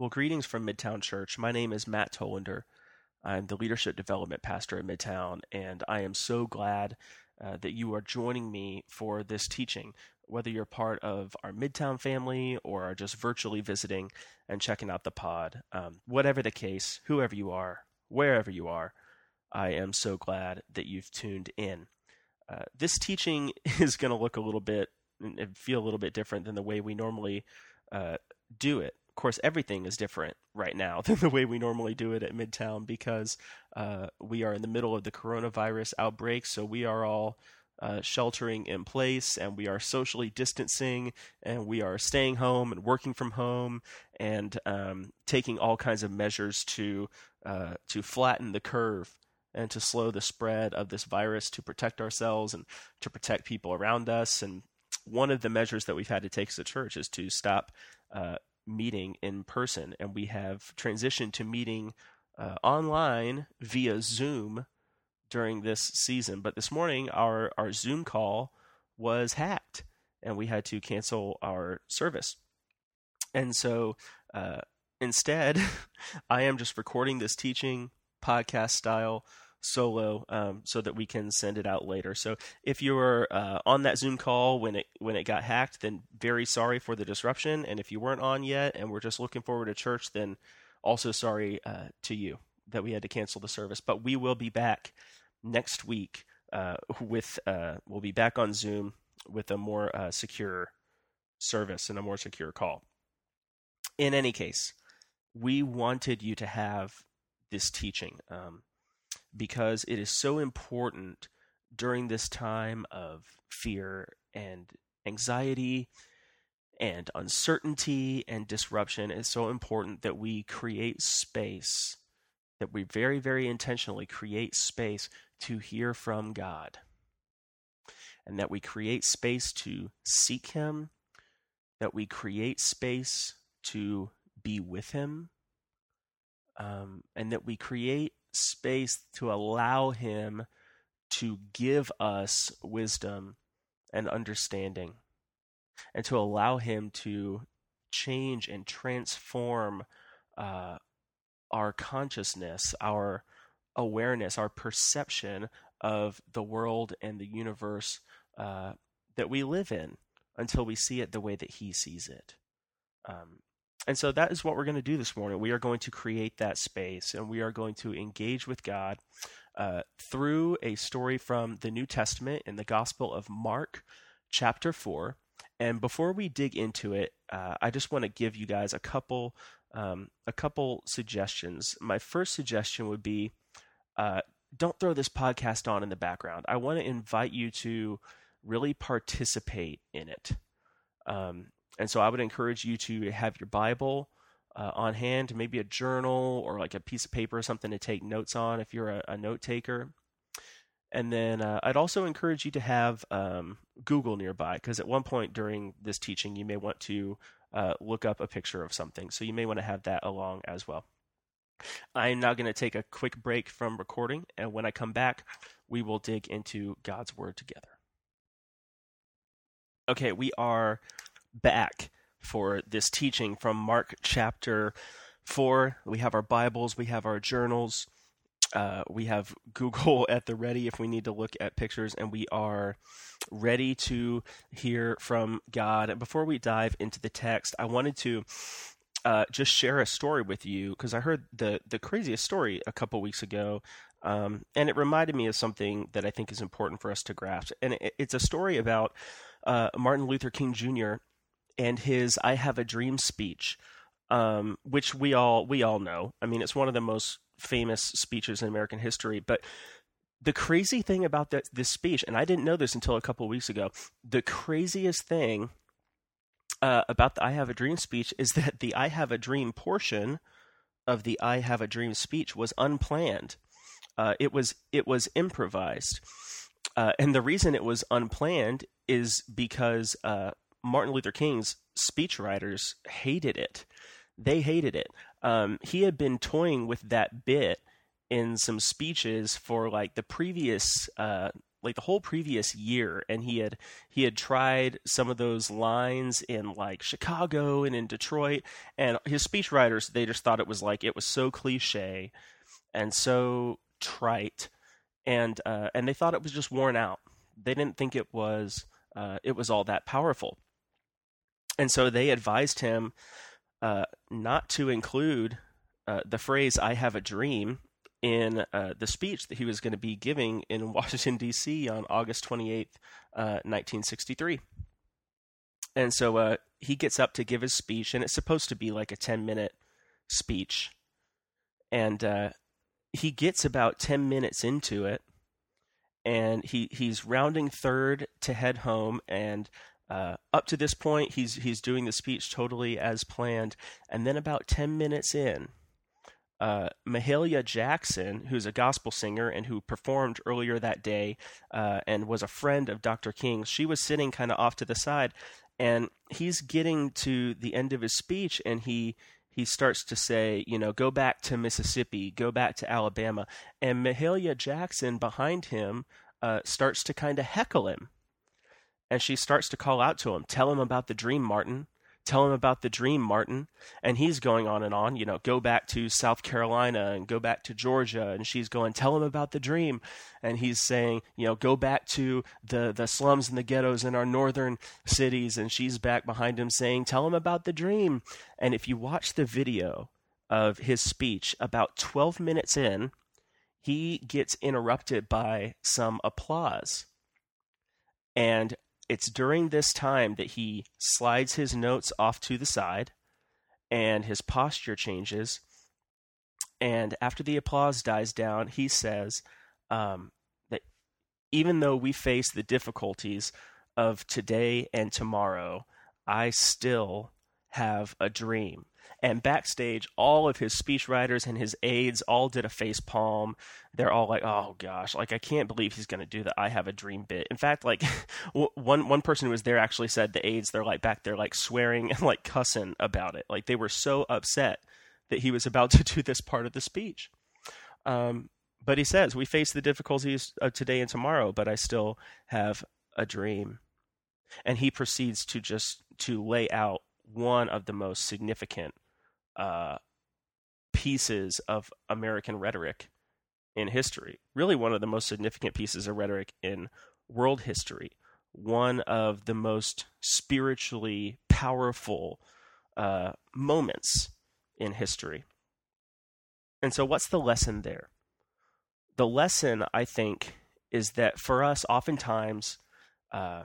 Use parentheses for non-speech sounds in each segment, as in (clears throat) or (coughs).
Well, greetings from Midtown Church. My name is Matt Tolander. I'm the leadership development pastor at Midtown, and I am so glad uh, that you are joining me for this teaching. Whether you're part of our Midtown family or are just virtually visiting and checking out the pod, um, whatever the case, whoever you are, wherever you are, I am so glad that you've tuned in. Uh, this teaching (laughs) is going to look a little bit and feel a little bit different than the way we normally uh, do it course, everything is different right now (laughs) than the way we normally do it at Midtown because uh, we are in the middle of the coronavirus outbreak. So we are all uh, sheltering in place and we are socially distancing and we are staying home and working from home and um, taking all kinds of measures to uh, to flatten the curve and to slow the spread of this virus to protect ourselves and to protect people around us and one of the measures that we've had to take as a church is to stop uh, meeting in person, and we have transitioned to meeting uh, online via Zoom during this season. But this morning, our our Zoom call was hacked, and we had to cancel our service. And so, uh, instead, (laughs) I am just recording this teaching podcast style solo um, so that we can send it out later. So if you were uh, on that Zoom call when it when it got hacked, then very sorry for the disruption. And if you weren't on yet and we're just looking forward to church, then also sorry uh, to you that we had to cancel the service. But we will be back next week uh, with uh, we'll be back on Zoom with a more uh, secure service and a more secure call. In any case, we wanted you to have this teaching. Um, because it is so important during this time of fear and anxiety and uncertainty and disruption. It's so important that we create space, that we very, very intentionally create space to hear from God. And that we create space to seek Him, that we create space to be with Him, um, and that we create space to allow Him to give us wisdom and understanding, and to allow Him to change and transform uh, our consciousness, our awareness, our perception of the world and the universe uh, that we live in until we see it the way that He sees it. Um, and so that is what we're going to do this morning. We are going to create that space and we are going to engage with God uh, through a story from the New Testament in the Gospel of Mark, chapter 4. And before we dig into it, uh, I just want to give you guys a couple um, a couple suggestions. My first suggestion would be uh, don't throw this podcast on in the background. I want to invite you to really participate in it. Um, and so I would encourage you to have your Bible uh, on hand, maybe a journal or like a piece of paper or something to take notes on if you're a, a note taker. And then uh, I'd also encourage you to have um, Google nearby because at one point during this teaching, you may want to uh, look up a picture of something. So you may want to have that along as well. I'm now going to take a quick break from recording, and when I come back, we will dig into God's Word together. Okay, we are back for this teaching from Mark chapter 4. We have our Bibles, we have our journals, uh, we have (laughs) Google at the ready if we need to look at pictures, and we are ready to hear from God. And before we dive into the text, I wanted to. Uh, just share a story with you because I heard the the craziest story a couple weeks ago, um, and it reminded me of something that I think is important for us to grasp. And it, it's a story about uh, Martin Luther King Jr and his "I Have a Dream" speech, um, which we all we all know. I mean, it's one of the most famous speeches in American history. But the crazy thing about that, this speech, and I didn't know this until a couple weeks ago, the craziest thing uh, about the "I Have a Dream" speech is that the "I Have a Dream" portion of the "I Have a Dream" speech was unplanned. Uh, it was it was improvised. Uh, and the reason it was unplanned is because uh, Martin Luther King's speechwriters hated it. They hated it. Um, he had been toying with that bit in some speeches for like the previous uh, like the whole previous year and he had he had tried some of those lines in like Chicago and in Detroit and his speechwriters they just thought it was like it was so cliche and so trite and uh, and they thought it was just worn out they didn't think it was uh, it was all that powerful and so they advised him uh, not to include uh, the phrase "I have a dream" in uh, the speech that he was going to be giving in (laughs) Washington, D.C. on August 28th, uh, 1963. And so uh, he gets up to give his speech, and it's supposed to be like a 10 minute speech. And uh, he gets about 10 minutes into it, and he, he's rounding third to head home. And uh, up to this point, he's, he's doing the speech totally as planned. And then about 10 minutes in, uh, Mahalia Jackson, who's a gospel singer and who performed earlier that day uh, and was a friend of Dr. King's, she was sitting kind of off to the side, and he's getting to the end of his speech, and he he starts to say, you know, go back to Mississippi, go back to Alabama, and Mahalia Jackson behind him uh, starts to kind of heckle him, and she starts to call out to him, tell him about the dream, Martin tell him about the dream, Martin. And he's going on and on, you know, go back to South Carolina and go back to Georgia. And she's going, tell him about the dream. And he's saying, you know, go back to the, the slums and the ghettos in our northern cities. And she's back behind him saying, tell him about the dream. And if you watch the video of his speech, about 12 minutes in, he gets interrupted by some applause. And it's during this time that he slides his notes off to the side and his posture changes. And after the applause dies down, he says um, that even though we face the difficulties of today and tomorrow, I still have a dream. And backstage, all of his speechwriters and his aides all did a face palm. They're all like, "Oh gosh, like I can't believe he's going to do that. I have a dream bit." In fact, like (laughs) one one person who was there actually said the aides they're like back there like swearing and like cussing about it. Like they were so upset that he was about to (laughs) do this part of the speech. Um, but he says, "We face the difficulties of today and tomorrow, but I still have a dream." And he proceeds to just to lay out one of the most significant uh, pieces of American rhetoric in history. Really, one of the most significant pieces of rhetoric in world history. One of the most spiritually powerful uh, moments in history. And so, what's the lesson there? The lesson, I think, is that for us, oftentimes, uh,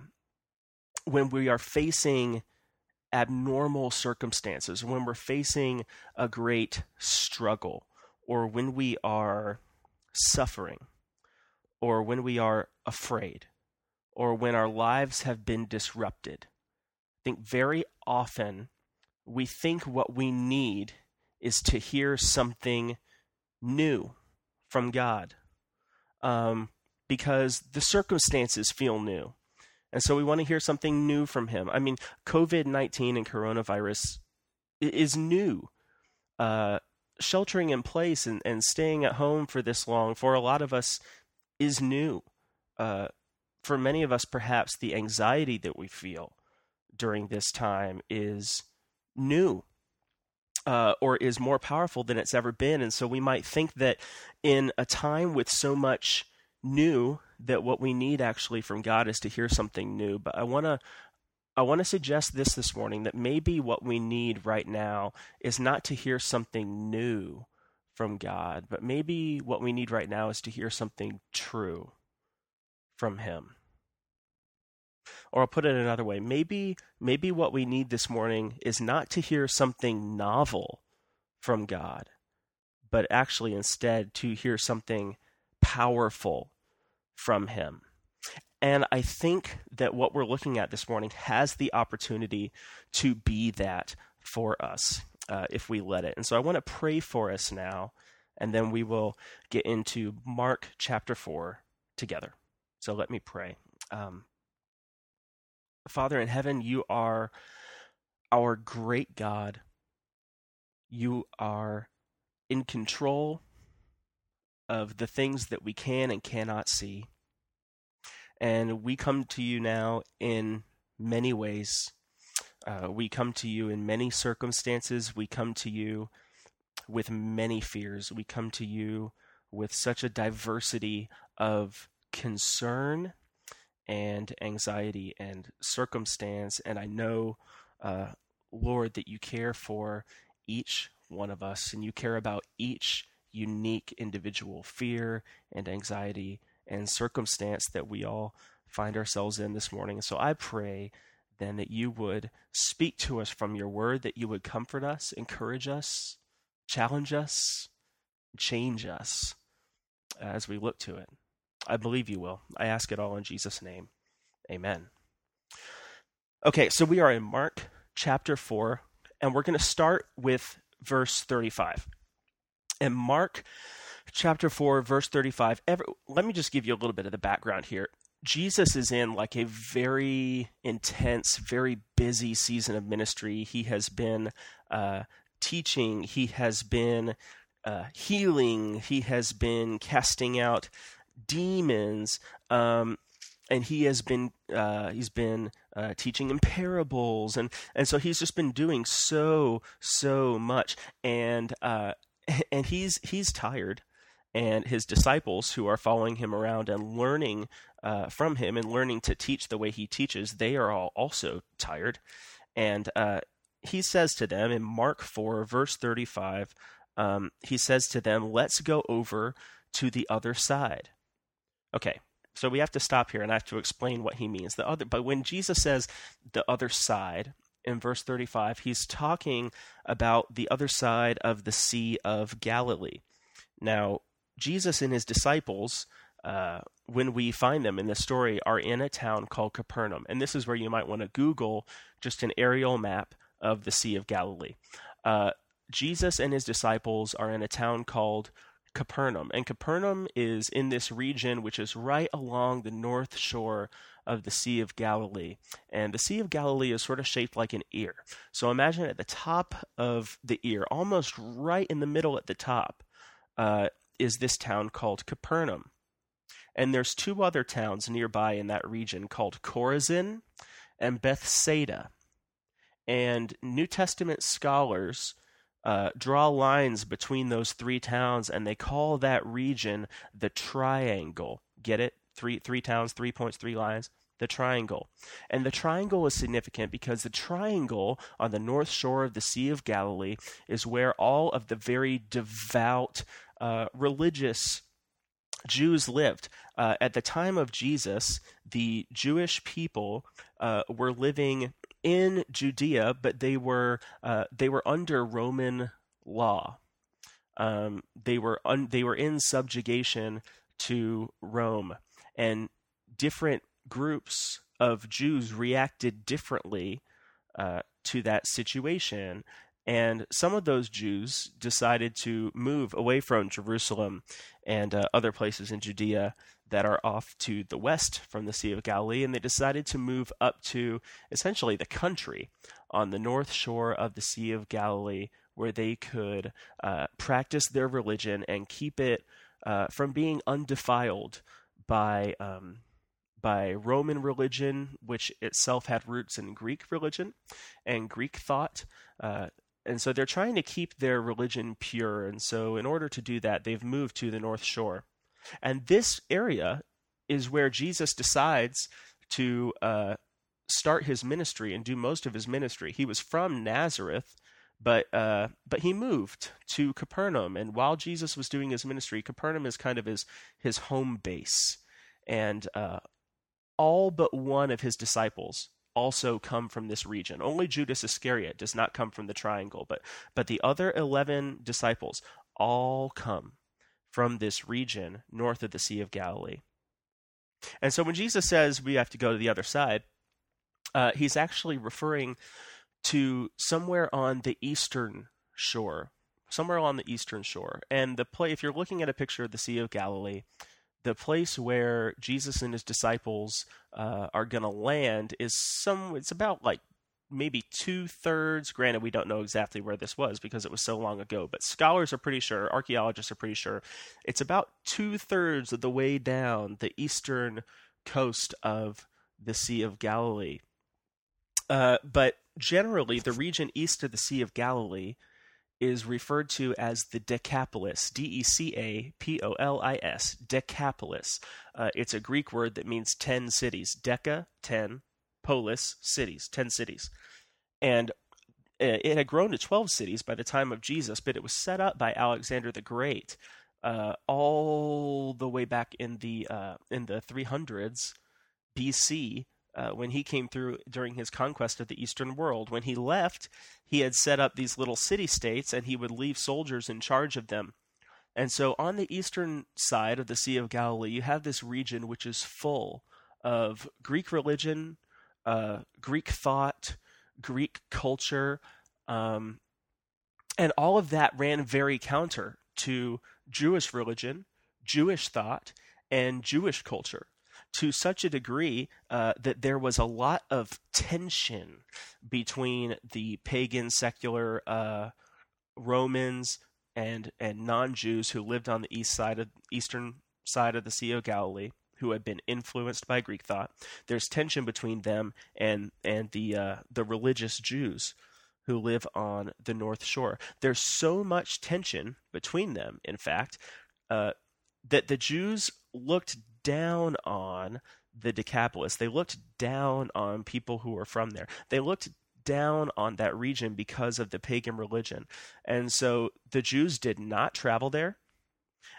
when we are facing abnormal circumstances, when we're facing a great struggle, or when we are suffering, or when we are afraid, or when our lives have been disrupted. I think very often we think what we need is to hear something new from God um, because the circumstances feel new. And so we want to hear something new from him. I mean, COVID 19 and coronavirus is new. Uh, sheltering in place and, and staying at home for this long, for a lot of us, is new. Uh, for many of us, perhaps the anxiety that we feel during this time is new. Uh, or is more powerful than it's ever been. And so we might think that in a time with so much new that what we need actually from God is to hear something new. But I want to I want to suggest this this morning that maybe what we need right now is not to hear something new from God, but maybe what we need right now is to hear something true from him. Or I'll put it another way, maybe maybe what we need this morning is not to hear something novel from God, but actually instead to hear something powerful from him. And I think that what we're looking at this morning has the opportunity to be that for us uh, if we let it. And so I want to pray for us now, and then we will get into Mark chapter 4 together. So let me pray. Um, Father in heaven, you are our great God. You are in control of the things that we can and cannot see. And we come to you now in many ways. Uh, we come to you in many circumstances. We come to you with many fears. We come to you with such a diversity of concern and anxiety and circumstance. And I know, uh, Lord, that you care for each one of us and you care about each unique individual fear and anxiety and circumstance that we all find ourselves in this morning. So I pray then that you would speak to us from your word, that you would comfort us, encourage us, challenge us, change us as we look to it. I believe you will. I ask it all in Jesus' name. Amen. Okay, so we are in Mark chapter 4, and we're going to start with verse 35. And Mark chapter 4, verse 35, every, let me just give you a little bit of the background here. Jesus is in like a very intense, very busy season of ministry. He has been uh, teaching, he has been uh, healing, he has been casting out demons, um, and he has been uh, he's been uh, teaching in parables, and and so he's just been doing so so much, and uh, (laughs) and he's he's tired and his disciples who are following him around and learning uh, from him and learning to teach the way he teaches, they are all also tired. And uh, he says to them in Mark 4, verse 35, um, he says to them, Let's go over to the other side. Okay, so we have to stop here and I have to explain what he means. The other, but when Jesus says the other side, in verse 35, he's talking about the other side of the Sea of Galilee. Now, Jesus and his disciples, uh, when we find them in this story, are in a town called Capernaum. And this is where you might want to Google just an aerial map of the Sea of Galilee. Uh, Jesus and his disciples are in a town called Capernaum. And Capernaum is in this region, which is right along the north shore of the Sea of Galilee. And the Sea of Galilee is sort of shaped like an ear. So imagine at the top of the ear, almost right in the middle at the top, uh, is this town called Capernaum. And there's two other towns nearby in that region called Chorazin and Bethsaida. And New Testament scholars uh, draw lines between those three towns, and they call that region the triangle. Get it? Three three towns, three points, three lines. The triangle. And the triangle is significant because the triangle on the north shore of the Sea of Galilee is where all of the very devout uh, religious Jews lived. Uh, at the time of Jesus, the Jewish people uh, were living in Judea, but they were uh, they were under Roman law. Um, they were un- they were in subjugation to Rome, and different groups of Jews reacted differently uh, to that situation. And some of those Jews decided to move away from Jerusalem and uh, other places in Judea that are off to the west from the Sea of Galilee, and they decided to move up to essentially the country on the north shore of the Sea of Galilee, where they could uh, practice their religion and keep it uh, from being undefiled by um, by Roman religion, which itself had roots in Greek religion and Greek thought. Uh, and so they're trying to keep their religion pure. And so, in order to do that, they've moved to the North Shore. And this area is where Jesus decides to uh, start his ministry and do most of his ministry. He was from Nazareth, but uh, but he moved to Capernaum. And while Jesus was doing his ministry, Capernaum is kind of his his home base. And uh, all but one of his disciples also come from this region. Only Judas Iscariot does not come from the triangle, but but the other 11 disciples all come from this region north of the Sea of Galilee. And so when Jesus says we have to go to the other side, uh, he's actually referring to somewhere on the eastern shore, somewhere on the eastern shore. And the play, if you're looking at a picture of the Sea of Galilee, the place where Jesus and his disciples uh, are going to land is some. It's about like maybe two thirds. Granted, we don't know exactly where this was because it was so long ago, but scholars are pretty sure, archaeologists are pretty sure, it's about two thirds of the way down the eastern coast of the Sea of Galilee. Uh, but generally, the region east of the Sea of Galilee is referred to as the Decapolis, D E C A P O L I S, Decapolis. Uh, it's a Greek word that means 10 cities. Deca, 10, polis, cities, 10 cities. And uh, it had grown to 12 cities by the time of Jesus, but it was set up by Alexander the Great uh, all the way back in the uh, in the 300s BC uh, when he came through during his conquest of the Eastern world. When he left, he had set up these little city states and he would leave soldiers in charge of them. And so on the eastern side of the Sea of Galilee, you have this region which is full of Greek religion, uh, Greek thought, Greek culture, um, and all of that ran very counter to Jewish religion, Jewish thought, and Jewish culture to such a degree uh, that there was a lot of tension between the pagan secular uh, Romans and and non-Jews who lived on the east side of eastern side of the Sea of Galilee who had been influenced by Greek thought. There's tension between them and and the uh, the religious Jews who live on the North Shore. There's so much tension between them, in fact, uh, that the Jews looked down on the Decapolis. They looked down on people who were from there. They looked down on that region because of the pagan religion. And so the Jews did not travel there.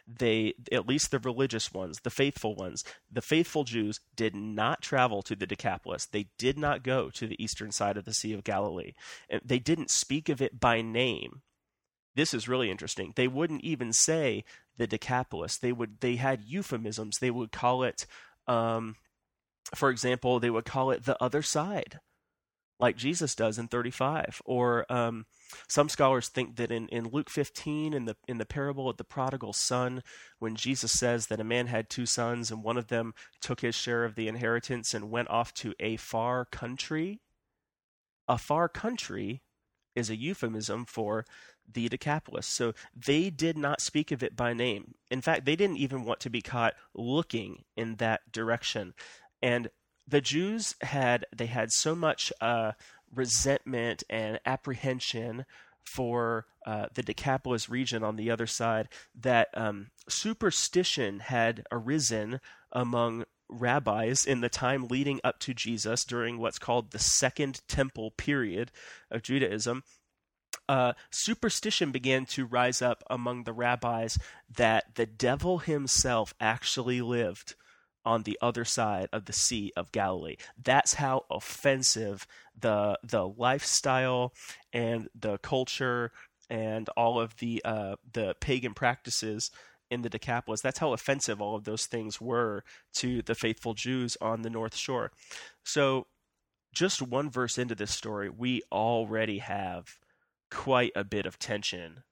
They, at least the religious ones, the faithful ones, the faithful Jews did not travel to the Decapolis. They did not go to the eastern side of the Sea of Galilee. And they didn't speak of it by name. This is really interesting. They wouldn't even say the Decapolis. They would they had euphemisms. They would call it, um, for example, they would call it the other side, like Jesus does in 35. Or um, some scholars think that in, in Luke 15, in the in the parable of the prodigal son, when Jesus says that a man had two sons and one of them took his share of the inheritance and went off to a far country, a far country is a euphemism for the Decapolis. So they did not speak of it by name. In fact, they didn't even want to be caught looking in that direction. And the Jews had they had so much uh, resentment and apprehension for uh, the Decapolis region on the other side that um, superstition had arisen among rabbis in the time leading up to Jesus during what's called the Second Temple period of Judaism uh, superstition began to rise up among the rabbis that the devil himself actually lived on the other side of the Sea of Galilee. That's how offensive the the lifestyle and the culture and all of the uh, the pagan practices in the Decapolis. That's how offensive all of those things were to the faithful Jews on the North Shore. So, just one verse into this story, we already have quite a bit of tension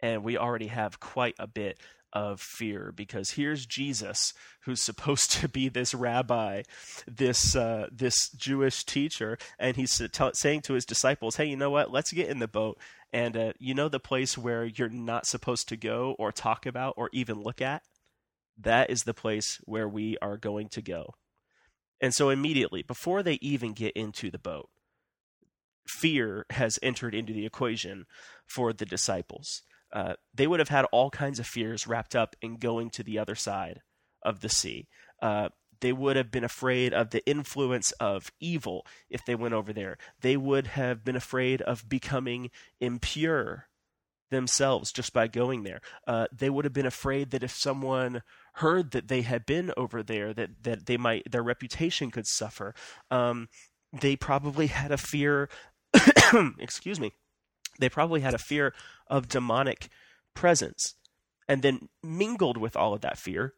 and we already have quite a bit of fear because here's Jesus who's supposed (laughs) to be this rabbi this uh, this Jewish teacher and he's t- saying to his disciples hey you know what? Let's get in the boat and uh, you know the place where you're not supposed to go or talk about or even look at? That is the place where we are going to go. And so immediately before they even get into the boat fear has entered into the equation for the disciples. Uh, they would have had all kinds of fears wrapped up in going to the other side of the sea. Uh, they would have been afraid of the influence of evil if they went over there. They would have been afraid of becoming impure themselves just by going there. Uh, they would have been afraid that if someone heard that they had been over there, that that they might their reputation could suffer. Um, they probably had a fear (coughs) excuse me, they probably had a fear of demonic presence. And then mingled with all of that fear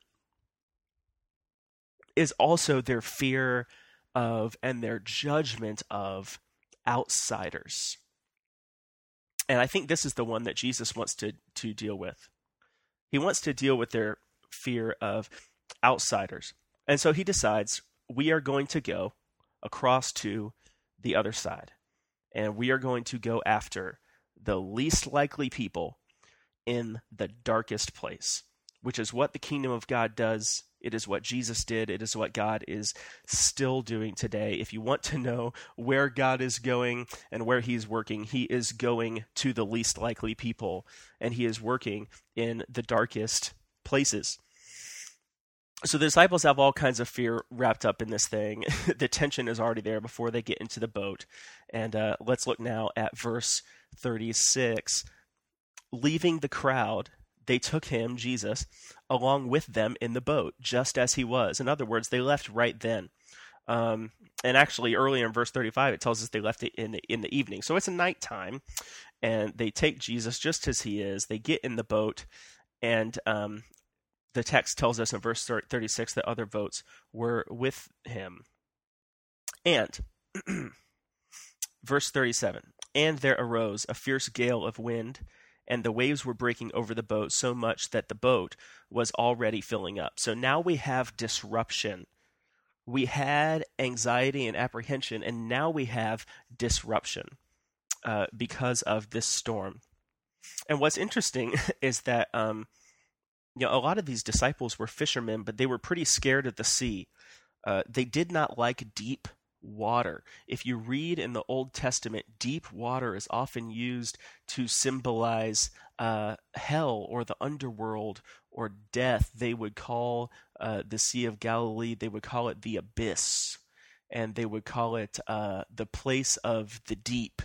is also their fear of and their judgment of outsiders. And I think this is the one that Jesus wants to, to deal with. He wants to deal with their fear of outsiders. And so he decides we are going to go across to the other side and we are going to go after the least likely people in the darkest place, which is what the kingdom of God does It is what Jesus did. It is what God is still doing today. If you want to know where God is going and where He's working, He is going to the least likely people, and He is working in the darkest places. So the disciples have all kinds of fear wrapped up in this thing. (laughs) the tension is already there before they get into the boat. And uh, let's look now at verse 36. Leaving the crowd, they took him, Jesus, along with them in the boat, just as he was. In other words, they left right then. Um, and actually, earlier in verse 35, it tells us they left in the, in the evening. So it's a nighttime, and they take Jesus just as he is. They get in the boat, and um, the text tells us in verse 36 that other votes were with him. And, (clears throat) verse 37 And there arose a fierce gale of wind and the waves were breaking over the boat so much that the boat was already filling up. So now we have disruption. We had anxiety and apprehension, and now we have disruption uh, because of this storm. And what's interesting (laughs) is that um, you know a lot of these disciples were fishermen, but they were pretty scared of the sea. Uh, they did not like deep water. If you read in the Old Testament, deep water is often used to symbolize uh, hell or the underworld or death. They would call uh, the Sea of Galilee, they would call it the abyss, and they would call it uh, the place of the deep.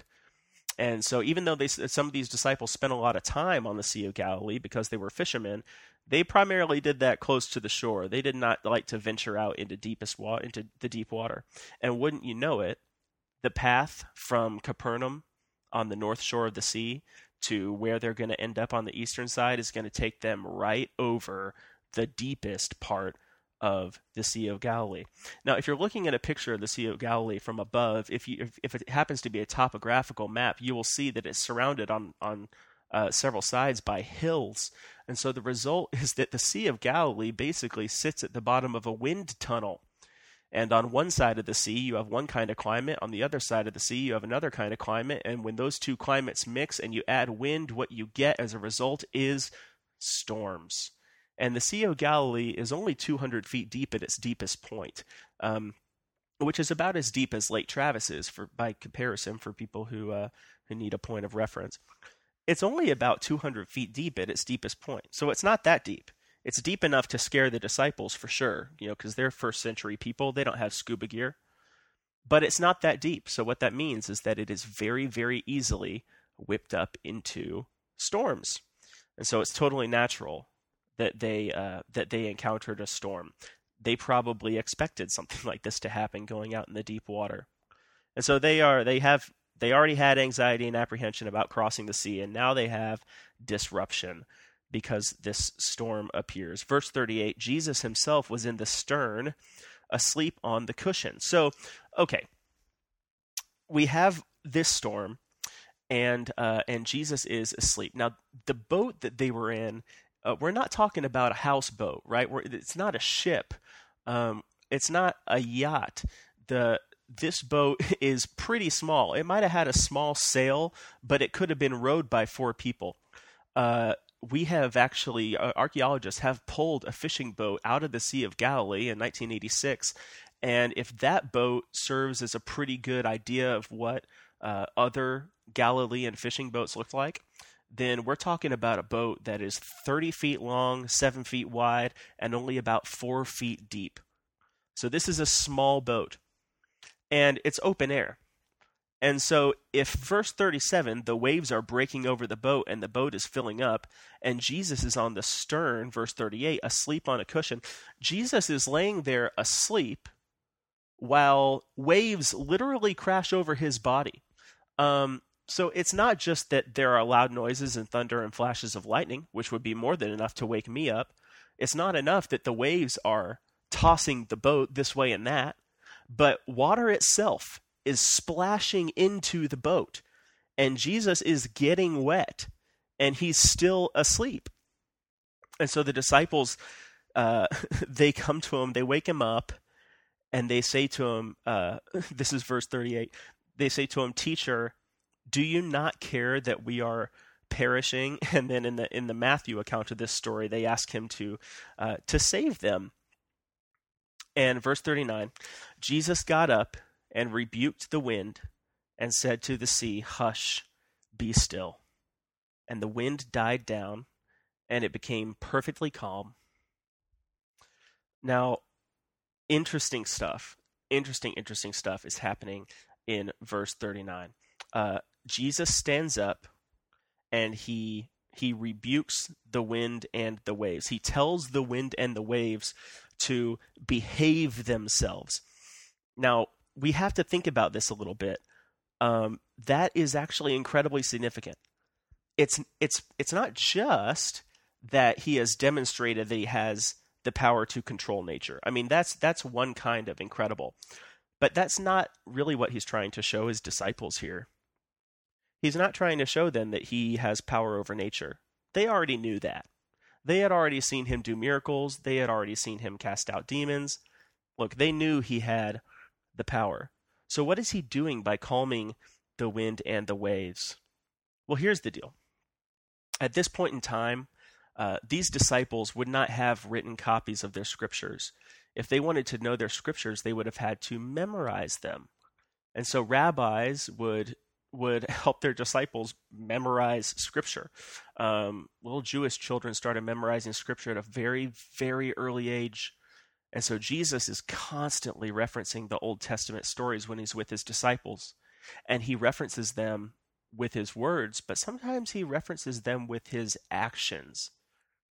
And so, even though they, some of these disciples spent a lot of time on the Sea of Galilee because they were fishermen, they primarily did that close to the shore. They did not like to venture out into deepest wa- into the deep water. And wouldn't you know it, the path from Capernaum on the north shore of the sea to where they're going to end up on the eastern side is going to take them right over the deepest part of the Sea of Galilee. Now, if you're looking at a picture of the Sea of Galilee from above, if you if, if it happens to be a topographical map, you will see that it's surrounded on on uh, several sides by hills. And so the result (laughs) is that the Sea of Galilee basically sits at the bottom of a wind tunnel. And on one side of the sea, you have one kind of climate. On the other side of the sea, you have another kind of climate. And when those two climates mix and you add wind, what you get as a result is storms. And the Sea of Galilee is only 200 feet deep at its deepest point, um, which is about as deep as Lake Travis is, for by comparison, for people who uh, who need a point of reference it's only about 200 feet deep at its deepest point. So it's not that deep. It's deep enough to scare the disciples for sure, you know, because they're first century people. They don't have scuba gear. But it's not that deep. So what that means is that it is very, very easily whipped up into storms. And so it's totally natural that they uh, that they encountered a storm. They probably expected something (laughs) like this to happen going out in the deep water. And so they are they have they already had anxiety and apprehension about crossing the sea, and now they have disruption because this storm appears. Verse 38 Jesus himself was in the stern, asleep on the cushion. So, okay, we have this storm, and uh, and Jesus is asleep. Now, the boat that they were in, uh, we're not talking about a houseboat, right? We're, it's not a ship. Um, it's not a yacht. The this boat (laughs) is pretty small. It might have had a small sail, but it could have been rowed by four people. Uh, we have actually, uh, archaeologists have pulled a fishing boat out of the Sea of Galilee in 1986. And if that boat serves as a pretty good idea of what uh, other Galilean fishing boats looked like, then we're talking about a boat that is 30 feet long, 7 feet wide, and only about 4 feet deep. So this is a small boat and it's open air. And so, if verse 37, the waves are breaking over the boat and the boat is filling up, and Jesus is on the stern, verse 38, asleep on a cushion, Jesus is laying there asleep while waves literally crash over his body. Um, so, it's not just that there are loud noises and thunder and flashes of lightning, which would be more than enough to wake me up. It's not enough that the waves are tossing the boat this way and that but water itself is splashing into the boat, and Jesus is getting wet, and he's still asleep. And so the disciples, uh, (laughs) they come to him, they wake him up, and they say to him, uh, (laughs) this is verse 38, they say to him, Teacher, do you not care that we are perishing? (laughs) And then in the in the Matthew account of this story, they ask him to uh, to save them. And verse 39 Jesus got up and rebuked the wind and said to the sea, Hush, be still. And the wind died down and it became perfectly calm. Now, interesting stuff. Interesting, interesting stuff is happening in verse 39. Uh, Jesus stands up and he he rebukes the wind and the waves. He tells the wind and the waves to behave themselves. Now, we have to think about this a little bit. Um, that is actually incredibly significant. It's it's it's not just that he has demonstrated that he has the power to control nature. I mean, that's that's one kind of incredible. But that's not really what he's trying to show his disciples here. He's not trying to show them that he has power over nature. They already knew that. They had already seen him do miracles, they had already seen him cast out demons. Look, they knew he had the power. So, what is he doing by calming the wind and the waves? Well, here's the deal. At this point in time, uh, these disciples would not have written copies of their scriptures. If they wanted to know their scriptures, they would have had to memorize them. And so rabbis would would (laughs) help their disciples memorize scripture. Um, little Jewish children started memorizing scripture at a very, very early age. And so Jesus is constantly referencing the Old Testament stories when he's with his disciples. And he references them with his words, but sometimes he references them with his actions.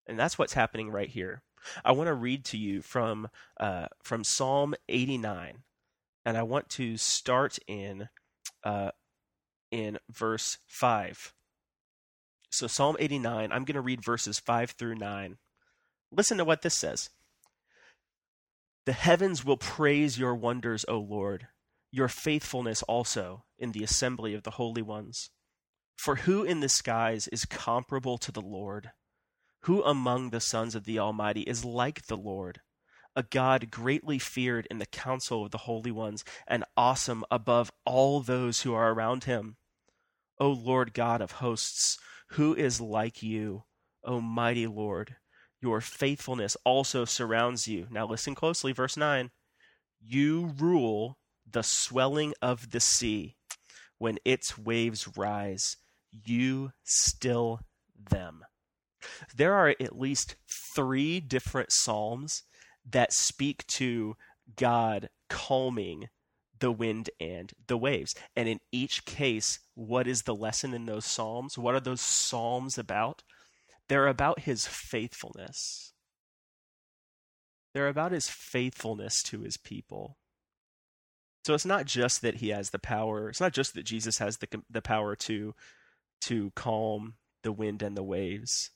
And that's what's happening right here. I want to read to you from uh, from Psalm 89, and I want to start in uh, in verse five. So Psalm 89, I'm going to read verses five through nine. Listen to what this says. The heavens will praise your wonders, O Lord, your faithfulness also in the assembly of the holy ones. For who in the skies is comparable to the Lord? Who among the sons of the Almighty is like the Lord? A God greatly feared in the council of the holy ones, and awesome above all those who are around him. O Lord God of hosts, who is like you, O mighty Lord? Your faithfulness also surrounds you. Now listen closely, verse 9. You rule the swelling of the sea. When its waves rise, you still them. There are at least three different psalms that speak to God calming the wind and the waves. And in each case, what is the lesson in those psalms? What are those psalms about? They're about his faithfulness. They're about his faithfulness to his people. So it's not just that he has the power. It's not just that Jesus has the the power to to calm the wind and the waves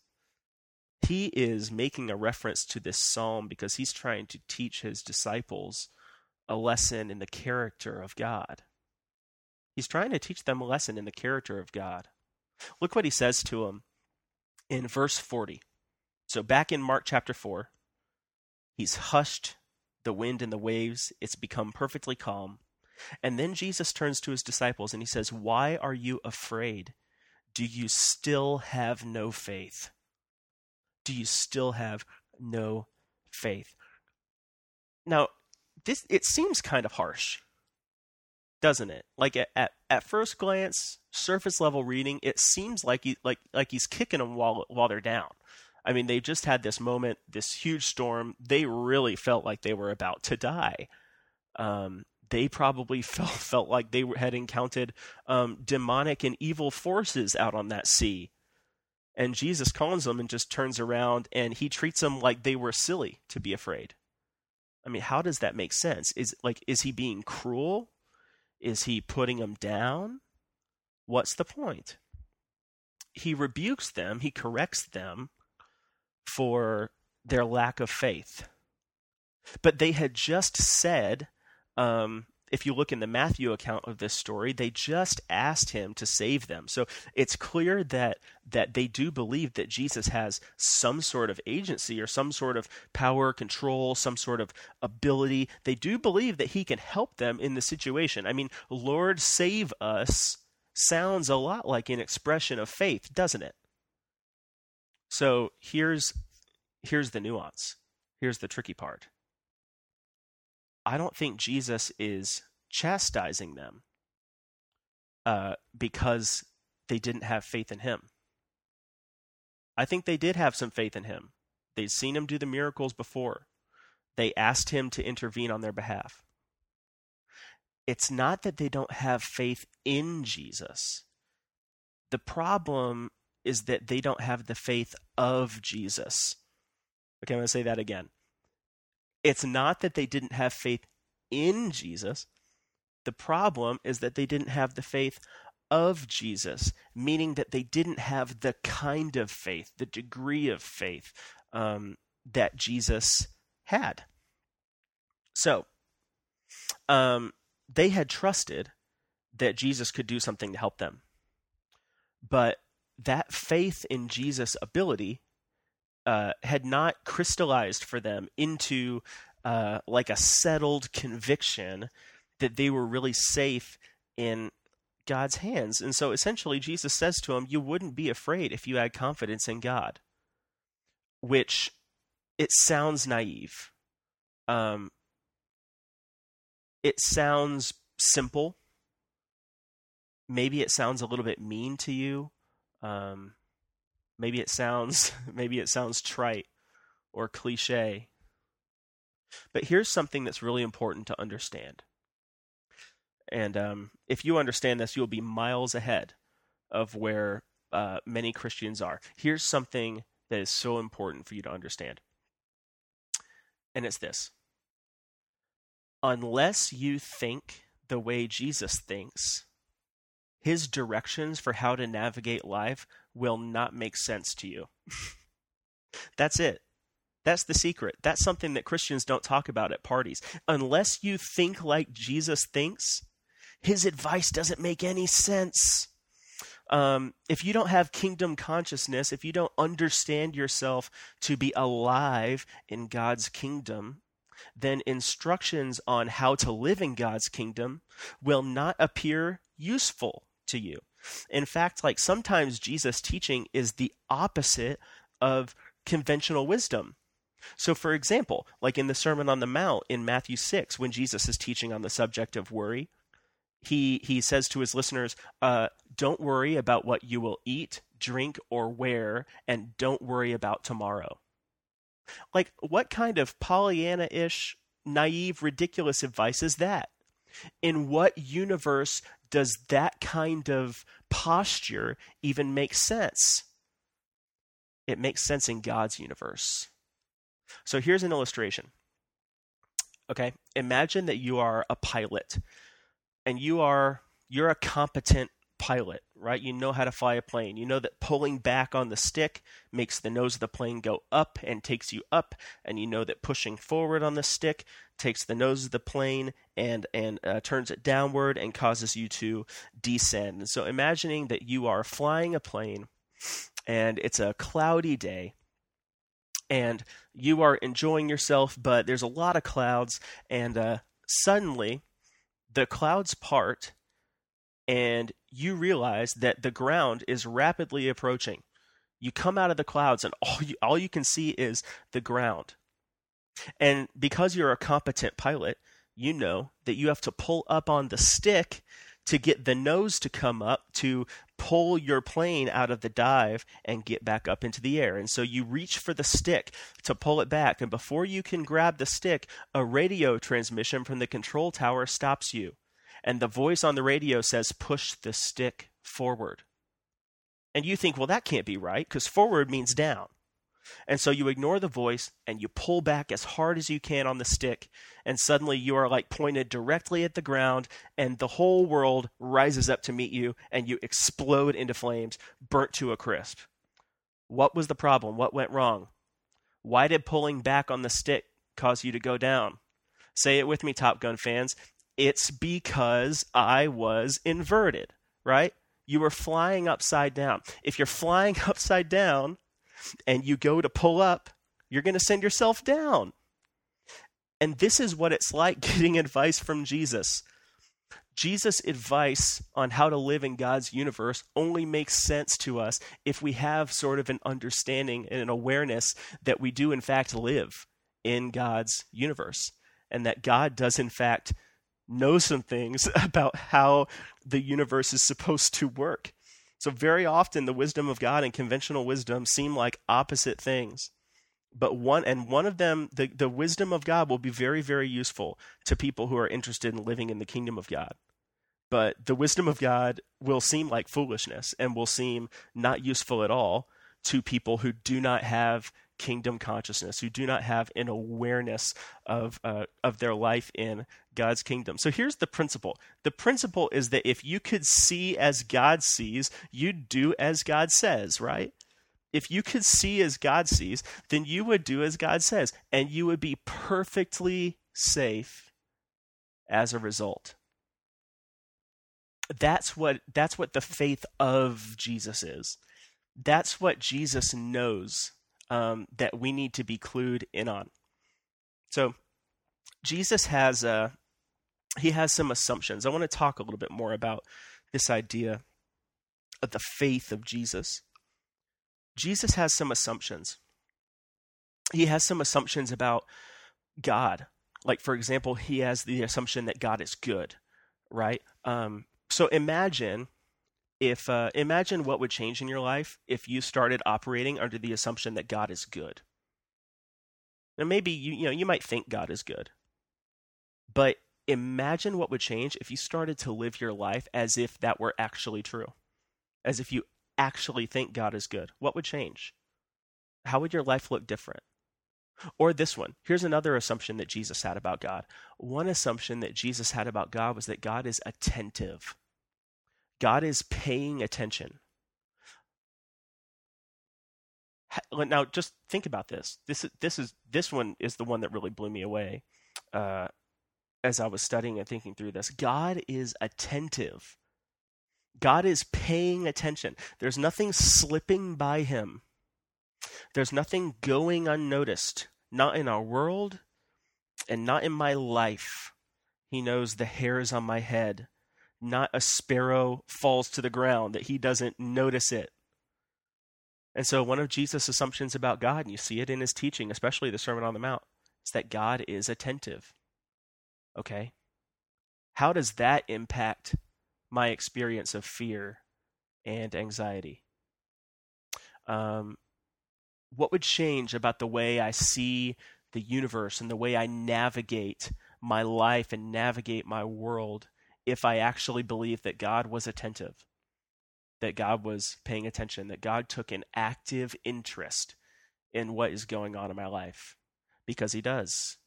he is making a reference to this psalm because he's trying to teach his disciples a lesson in the character of God. He's trying to teach them a lesson in the character of God. Look what he says to them in verse 40. So, back in Mark chapter 4, he's hushed the wind and the waves, it's become perfectly calm. And then Jesus turns to his disciples and he says, Why are you afraid? Do you still have no faith? do you still have no faith? Now, this it seems kind of harsh, doesn't it? Like at, at, at first glance, surface level reading, it seems like he, like like he's kicking them while while they're down. I mean, they just had this moment, this huge storm. They really felt like they were about to die. Um, they probably (laughs) felt felt like they had encountered um, demonic and evil forces out on that sea. And Jesus calls them and just turns around and he treats them like they were silly to be afraid. I mean, how does that make sense? Is like is he being cruel? Is he putting them down? What's the point? He rebukes them, he corrects them for their lack of faith. But they had just said um, if you look in the Matthew account of this story, they just asked him to save them. So it's clear that that they do believe that Jesus has some sort of agency or some sort of power, control, some sort of ability. They do believe that he can help them in the situation. I mean, Lord save us sounds a lot like an expression of faith, doesn't it? So here's here's the nuance. Here's the tricky part I don't think Jesus is chastising them uh, because they didn't have faith in him. I think they did have some faith in him. They'd seen him do the miracles before. They asked him to intervene on their behalf. It's not that they don't have faith in Jesus. The problem is that they don't have the faith of Jesus. Okay, I'm going to say that again. It's not that they didn't have faith in Jesus. The problem is that they didn't have the faith of Jesus, meaning that they didn't have the kind of faith, the degree of faith um, that Jesus had. So, um, they had trusted that Jesus could do something to help them. But that faith in Jesus' ability uh, had not crystallized for them into uh, like a settled conviction that they were really safe in God's hands. And so essentially, Jesus says to them, You wouldn't be afraid if you had confidence in God, which it sounds naive. Um, it sounds simple. Maybe it sounds a little bit mean to you. Um, maybe it sounds (laughs) maybe it sounds trite or cliche. But here's something that's really important to understand. And um, if you understand this, you'll be miles ahead of where uh, many Christians are. Here's something that is so important for you to understand. And it's this unless you think the way Jesus thinks, his directions for how to navigate life will not make sense to you. (laughs) That's it. That's the secret. That's something that Christians don't talk about at parties. Unless you think like Jesus thinks, his advice doesn't make any sense. Um, if you don't have kingdom consciousness, if you don't understand yourself to be alive in God's kingdom, then instructions on how to live in God's kingdom will not appear useful to you. In fact, like sometimes Jesus' teaching is the opposite of conventional wisdom. So, for example, like in the Sermon on the Mount in Matthew 6, when Jesus is teaching on the subject of worry, he, he says to his listeners, uh, Don't worry about what you will eat, drink, or wear, and don't worry about tomorrow. Like, what kind of Pollyanna ish, naive, ridiculous advice is that? In what universe does that kind of posture even make sense? It makes sense in God's universe. So here's an illustration. Okay, imagine that you are a pilot and you are you're a competent pilot, right? You know how to fly a plane. You know that pulling back on the stick makes the nose of the plane go up and takes you up, and you know that pushing forward on the stick takes the nose of the plane and and uh, turns it downward and causes you to descend. So, imagining that you are flying a plane, and it's a cloudy day. And you are enjoying yourself, but there's a lot of clouds, and uh, suddenly the clouds part and you realize that the ground is rapidly approaching. You come out of the clouds, and all you, all you can see is the ground. And because you're a competent pilot, you know that you have to pull up on the stick to get the nose to come up to pull your plane out of the dive and get back up into the air. And so you reach for the stick to pull it back. And before you can grab the stick, a radio transmission from the control tower stops you and the voice on the radio says, push the stick forward. And you think, well, that can't be right because forward means down. And so you ignore the voice and you pull back as hard as you can on the stick, and suddenly you are like pointed directly at the ground, and the whole world rises up to meet you, and you explode into flames, burnt to a crisp. What was the problem? What went wrong? Why did pulling back on the stick cause you to go down? Say it with me, Top Gun fans. It's because I was inverted, right? You were flying upside down. If you're flying (laughs) upside down and you go to pull up, you're going to send yourself down. And this is what it's like (laughs) getting advice from Jesus. Jesus' advice on how to live in God's universe only makes sense to us if we have sort of an understanding and an awareness that we do, in fact, live in God's universe. and that God does, in fact, know some things (laughs) about how the universe is supposed to work. So, very often, the wisdom of God and conventional wisdom seem like opposite things. But one, and one of them, the, the wisdom of God will be very, very useful to people who are interested in living in the kingdom of God. But the wisdom of God will seem like foolishness and will seem not useful at all to people who do not have kingdom consciousness, who do not have an awareness of uh, of their life in God's kingdom. So here's the principle. The principle is that if you could see as God sees, you'd do as God says, right? If you could see as God sees, then you would do as God says, and you would be perfectly safe as a result. That's what that's what the faith of Jesus is. That's what Jesus knows um, that we need to be clued in on. So, Jesus has uh, he has some assumptions. I want to talk a little bit more about this idea of the faith of Jesus. Jesus has some assumptions. He has some assumptions about God. Like, for example, he has the assumption that God is good, right? Um, so imagine if uh, imagine what would change in your life if you started operating under the assumption that God is good. Now maybe you you know you might think God is good. But imagine what would change if you started to live your life as if that were actually true. As if you actually think God is good. What would change? How would your life look different? Or this one. Here's another assumption that Jesus had about God. One assumption that Jesus had about God was that God is attentive. God is paying attention. Now, just think about this. This this is this one is the one that really blew me away uh, as I was studying and thinking through this. God is attentive. God is paying attention. There's nothing slipping by him. There's nothing going unnoticed. Not in our world, and not in my life. He knows the hairs on my head not a sparrow falls to the ground, that he doesn't notice it. And so, one of Jesus' assumptions about God, and you see it in his teaching, especially the Sermon on the Mount, is that God is attentive. Okay? How does that impact my experience of fear and anxiety? Um, what would change about the way I see the universe and the way I navigate my life and navigate my world if I actually believe that God was attentive, that God was paying attention, that God took an active interest in what is going on in my life. Because he does.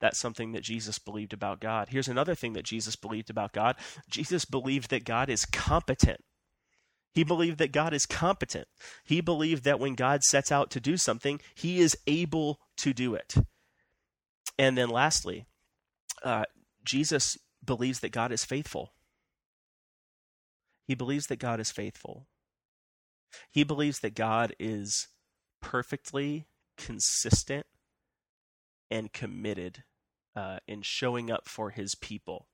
That's something that Jesus believed about God. Here's another thing that Jesus believed about God Jesus believed that God is competent. He believed that God is competent. He believed that when God sets out to do something, he is able to do it. And then lastly, uh, Jesus believes that God is faithful. He believes that God is faithful. He believes that God is perfectly consistent and committed uh, in showing up for his people.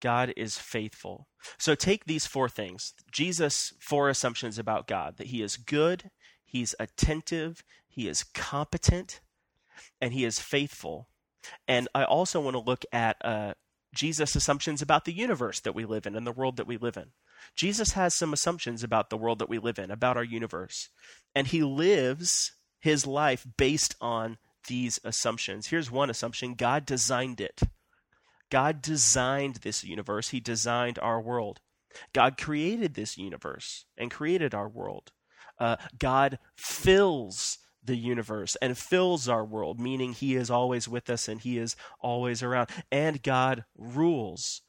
God is faithful. So take these four things Jesus' four assumptions about God that he is good, he's attentive, he is competent, and he is faithful. And I also want to look at uh, Jesus' assumptions about the universe that we live in and the world that we live in. Jesus has some assumptions about the world that we live in, about our universe. And he lives his life based on these assumptions. Here's one assumption God designed it. God designed this universe, He designed our world. God created this universe and created our world. Uh, God fills the universe and fills our world, meaning He is always with us and He is always around. And God rules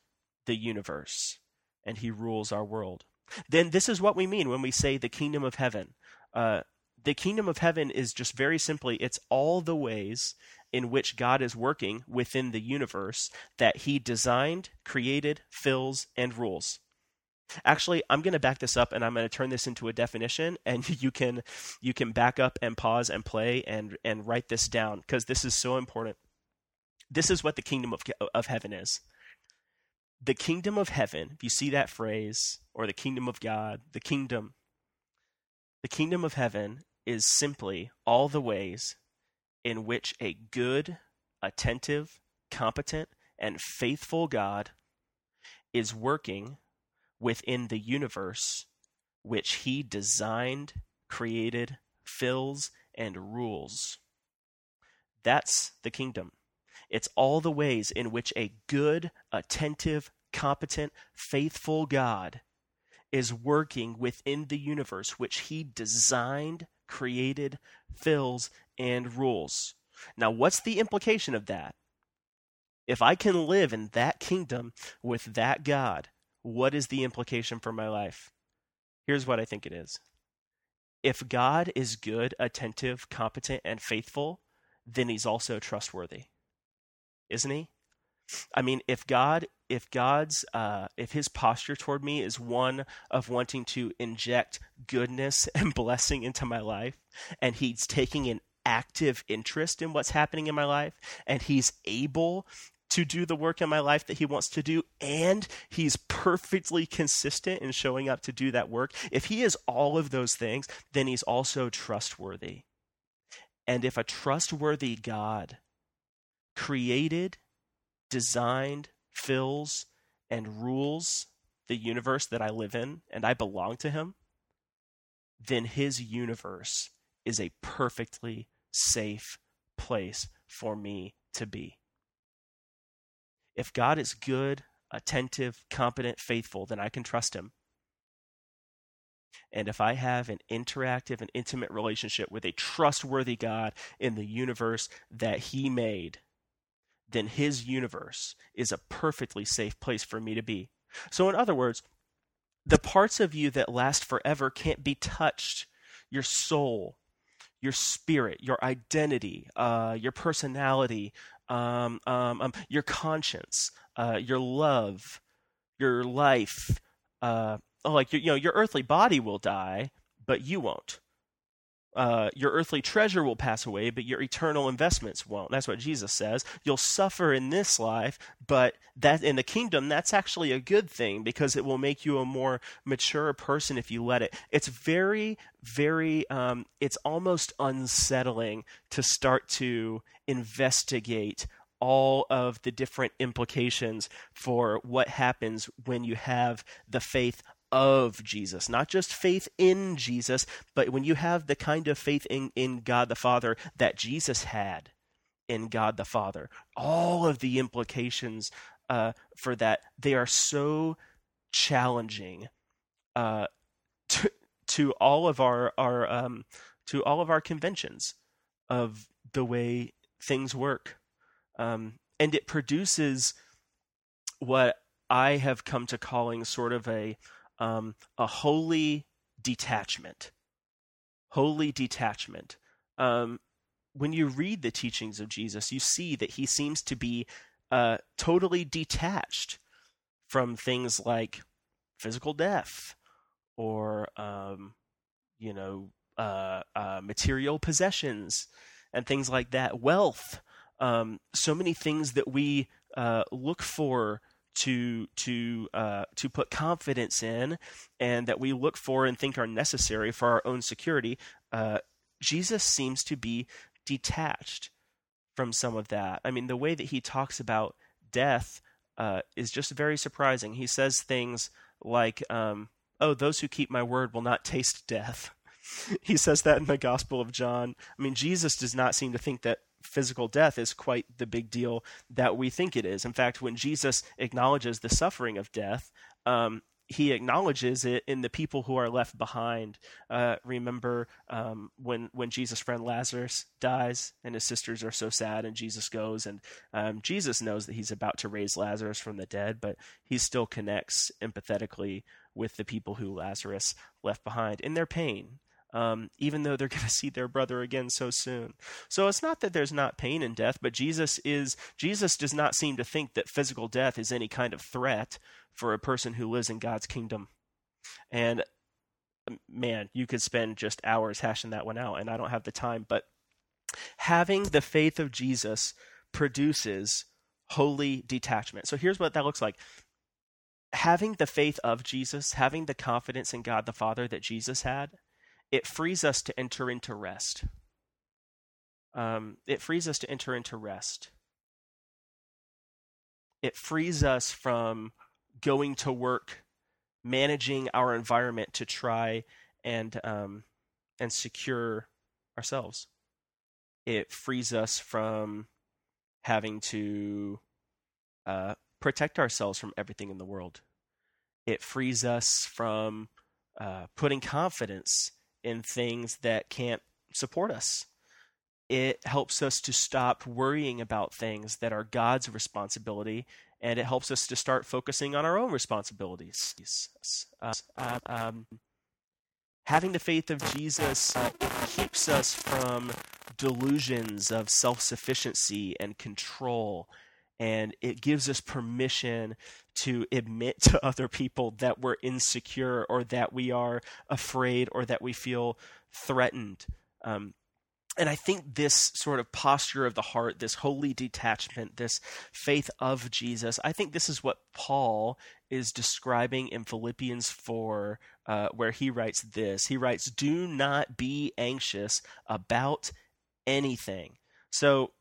the universe and He rules our world. Then this is what we mean when we say the kingdom of heaven. Uh, the kingdom of heaven is just very simply it's all the ways in which God is working within the universe that He designed, created, fills, and rules. Actually, I'm going to back this up and I'm going to turn this into a definition (laughs) and you can you can back up and pause and play and and write this down because this is so important. This is what the kingdom of of heaven is. The kingdom of heaven, if you see that phrase or the kingdom of God, the kingdom the kingdom of heaven is simply all the ways in which a good, attentive, competent, and faithful God is working within the universe which he designed, created, fills, and rules. That's the kingdom. It's all the ways in which a good, attentive, competent, faithful God is working within the universe which he designed, created, fills, and rules. Now, what's the implication of that? If I can live in that kingdom with that God, what is the implication for my life? Here's what I think it is. If God is good, attentive, competent, and faithful, then he's also trustworthy. Isn't he? I mean, if God, if God's, uh, if His posture toward me is one of wanting to inject goodness (laughs) and blessing into my life, and He's taking an active interest in what's happening in my life, and He's able to do the work in my life that He wants to do, and He's perfectly consistent in showing up to do that work. If He is all of those things, then He's also trustworthy. And if a trustworthy God created designed, fills, and rules the universe that I live in and I belong to him, then his universe is a perfectly safe place for me to be. If God is good, attentive, competent, faithful, then I can trust him. And if I have an interactive and intimate relationship with a trustworthy God in the universe that he made, then his universe is a perfectly safe place for me to be. So, in other words, the parts of you that last forever can't be touched your soul, your spirit, your identity, uh, your personality, um, um, um, your conscience, uh, your love, your life. Uh, oh, like you know, your earthly body will die, but you won't uh, your earthly treasure will pass away, but your eternal investments won't. That's what Jesus says. You'll suffer in this life, but that in the kingdom, that's actually a good thing because it will make you a more mature person if you let it. It's very, very, um, it's almost unsettling to start to investigate all of the different implications for what happens when you have the faith of Jesus, not just faith in Jesus, but when you have the kind of faith in, in God the Father that Jesus had in God the Father, all of the implications uh, for that, they are so challenging uh, to, to all of our, our um, to all of our conventions of the way things work. Um, and it produces what I have come to calling sort of a um, a holy detachment. Holy detachment. Um, when you read the teachings of Jesus, you see that he seems to be uh, totally detached from things like physical death or, um, you know, uh, uh, material possessions and things like that, wealth. Um, so many things that we uh, look for to to uh, to put confidence in, and that we look for and think are necessary for our own security. Uh, Jesus seems to be detached from some of that. I mean, the way that he talks about death uh, is just very surprising. He says things like, um, "Oh, those who keep my word will not taste death." (laughs) he says that in the Gospel of John. I mean, Jesus does not seem to think that physical death is quite the big deal that we think it is. In fact, when Jesus acknowledges the suffering of death, um, he acknowledges it in the people who are left behind. Uh, remember um, when when Jesus' friend Lazarus dies, and his sisters are so sad, and Jesus goes, and um, Jesus knows that he's about to raise Lazarus from the dead, but he still connects empathetically with the people who Lazarus left behind in their pain um, even though they're (laughs) going to see their brother again so soon. So it's not that there's not pain in death, but Jesus is Jesus does not seem to think that physical death is any kind of threat for a person who lives in God's kingdom. And um, man, you could spend just hours hashing that one out, and I don't have the time. But having the faith of Jesus produces holy detachment. So here's what that looks like having the faith of Jesus, having the confidence in God the Father that Jesus had, it frees us to enter into rest. Um, it frees us to enter into rest. it frees us from going to work, managing our environment to try and um, and secure ourselves. It frees us from having to uh, protect ourselves from everything in the world. It frees us from uh, putting confidence in things that can't support us. It helps us to stop worrying about things that are God's responsibility, and it helps us to start focusing on our own responsibilities. Uh, um, having the faith of Jesus uh, keeps us from delusions of self sufficiency and control. And it gives us permission to admit to other people that we're insecure or that we are afraid or that we feel threatened. Um, and I think this sort of posture of the heart, this holy detachment, this faith of Jesus, I think this is what Paul is describing in Philippians 4, uh, where he writes this. He writes, Do not be anxious about anything. So,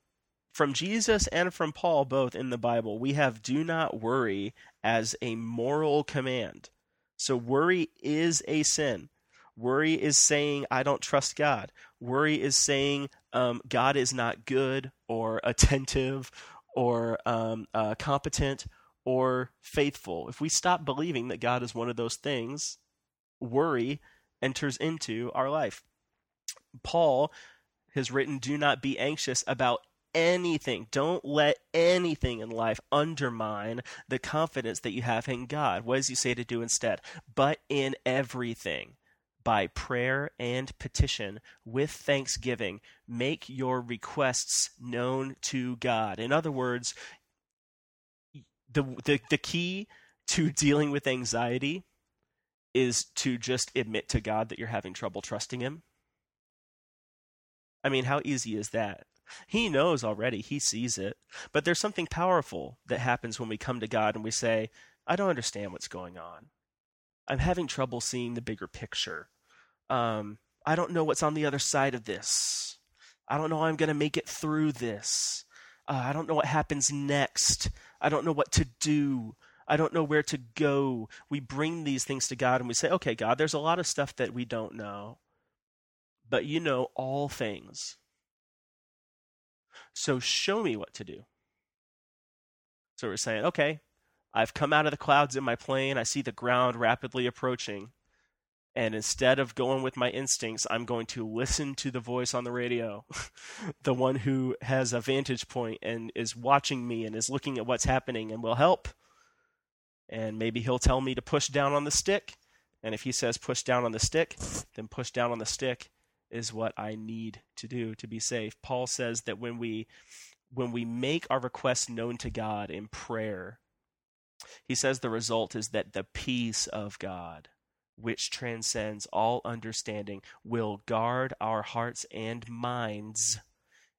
from Jesus and from Paul, both in the Bible, we have do not worry as a moral command. So, worry is a sin. Worry is saying, I don't trust God. Worry is saying, um, God is not good or attentive or um, uh, competent or faithful. If we stop believing that God is one of those things, worry enters into our life. Paul has written, Do not be anxious about anything. Don't let anything in life undermine the confidence that you have in God. What does he say to do instead? But in everything by prayer and petition with thanksgiving make your requests known to God. In other words, the the, the key to dealing with anxiety is to just admit to God that you're having trouble trusting him. I mean, how easy is that? He knows already, he sees it. But there's something powerful that happens when we come to God and we say, I don't understand what's going on. I'm having trouble seeing the bigger picture. Um, I don't know what's on the other side of this. I don't know how I'm going to make it through this. Uh, I don't know what happens next. I don't know what to do. I don't know where to go. We bring these things to God and we say, okay, God, there's a lot of stuff that we don't know, but you know all things. So show me what to do. So we're saying, okay, I've come out of the clouds in my plane. I see the ground rapidly approaching. And instead of going with my instincts, I'm going to listen to the voice on the radio, (laughs) the one who has a vantage point and is watching me and is looking at what's happening and will help. And maybe he'll tell me to push down on the stick. And if he says push down on the stick, then push down on the stick is what I need to do to be safe. Paul says that when we when we make our requests known to God in prayer, he says the result is that the peace of God which transcends all understanding, will guard our hearts and minds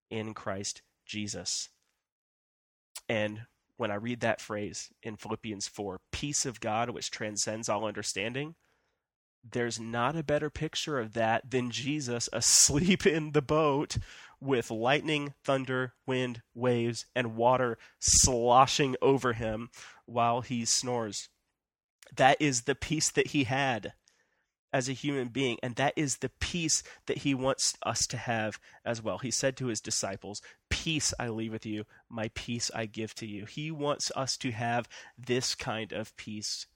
in Christ Jesus. And when I read that phrase in Philippians 4, peace of God which transcends all understanding, there's not a better picture of that than Jesus asleep (laughs) in the boat with lightning, thunder, wind, waves, and water sloshing over him while he snores. That is the peace that he had as a human being, and that is the peace that he wants us to have as well. He said to his disciples, Peace I leave with you, my peace I give to you. He wants us to have this kind of peace.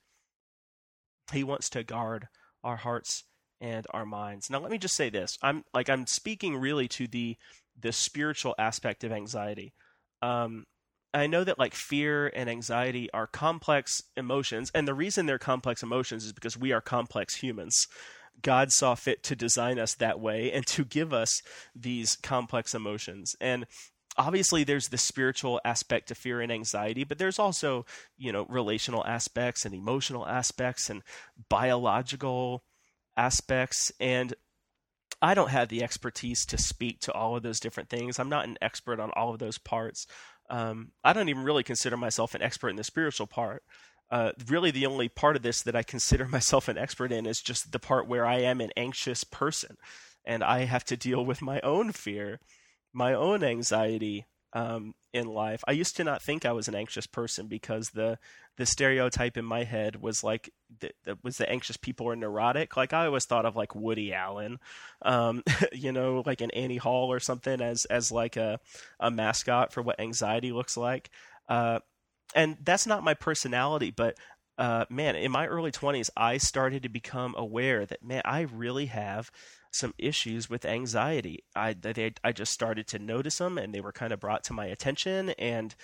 He wants to guard our hearts and our minds. Now let me just say this. I'm like I'm speaking really to the the spiritual aspect of anxiety. Um, I know that like fear and anxiety are complex emotions, and the reason they're complex emotions is because we are complex humans. God saw fit to design us that way and to give us these complex emotions. And obviously there's the spiritual aspect to fear and anxiety, but there's also, you know, relational aspects and emotional aspects and biological aspects and I don't have the expertise to speak to all of those different things. I'm not an expert on all of those parts. Um, I don't even really consider myself an expert in the spiritual part. Uh, really, the only part of this that I consider (laughs) myself an expert in is just the part where I am an anxious person and I have to deal with my own fear, my own anxiety, um, in life. I used to not think I was an anxious person because the the stereotype in my head was like that was the anxious people are neurotic. Like I always thought of like Woody Allen, um, (laughs) you know, like an Annie Hall or something as as like a a mascot for what anxiety looks like. Uh, and that's not my personality, but uh, man, in my early 20s, I started to become aware that, man, I really have some issues with anxiety. I, they, I just started to notice them and they were kind of brought to my attention. And,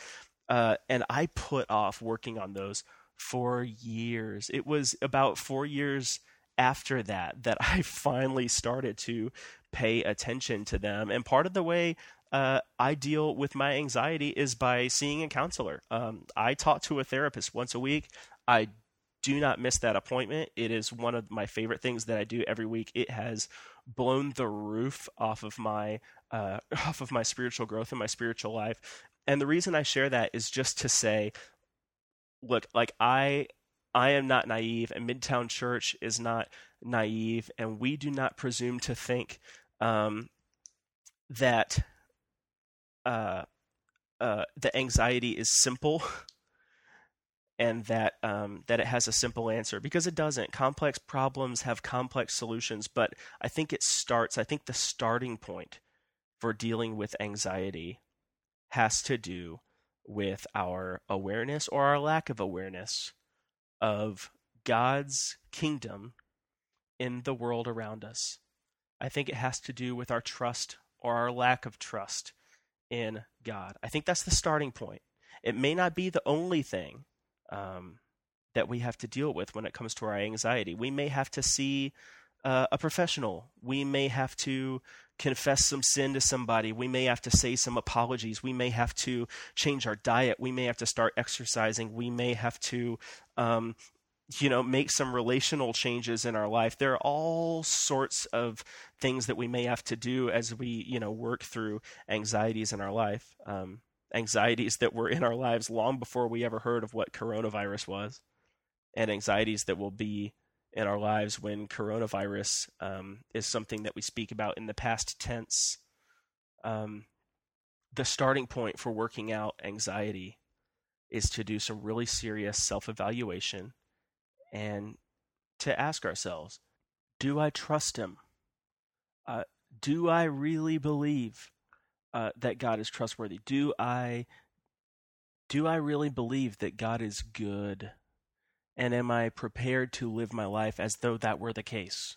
uh, and I put off working on those for years. It was about four years after that that I (laughs) finally started to pay attention to them. And part of the way uh, I deal with my anxiety is by seeing a counselor. Um, I talk to a therapist once a week. I do not miss that appointment. It is one of my favorite things that I do every week. It has blown the roof off of my uh, (laughs) off of my spiritual growth and my spiritual life. And the reason I share that is just to say, look, like I I am not naive, and Midtown Church is not naive, and we do not presume to think um, that uh, uh, the anxiety is simple (laughs) and that um, that it has a simple answer because it doesn't. Complex problems have complex solutions, but I think it starts. I think the starting point for dealing with anxiety has to do with our awareness or our lack of awareness of God's kingdom in the world around us. I think it has to do with our trust or our lack of trust in God. I think that's the starting point. It may not be the only thing um, that we have to deal with when it comes to our anxiety. We may have to see uh, a professional. We may have to confess some sin to somebody. We may have to say some apologies. We may have to change our diet. We may have to start exercising. We may have to, um, you know, make some relational changes in our life. There are all sorts of things that we may have to do as we, you know, work through anxieties in our life. Um, anxieties that were in our lives long before we ever heard of what coronavirus was, and anxieties that will be in our lives when coronavirus um, is something that we speak about in the past tense. Um, the starting point for working out anxiety is to do some really serious self evaluation and to ask ourselves do I trust him? Uh, do I really believe uh, that God is trustworthy? Do I do I really believe that God is good? And am I prepared to live my life as though that were the case?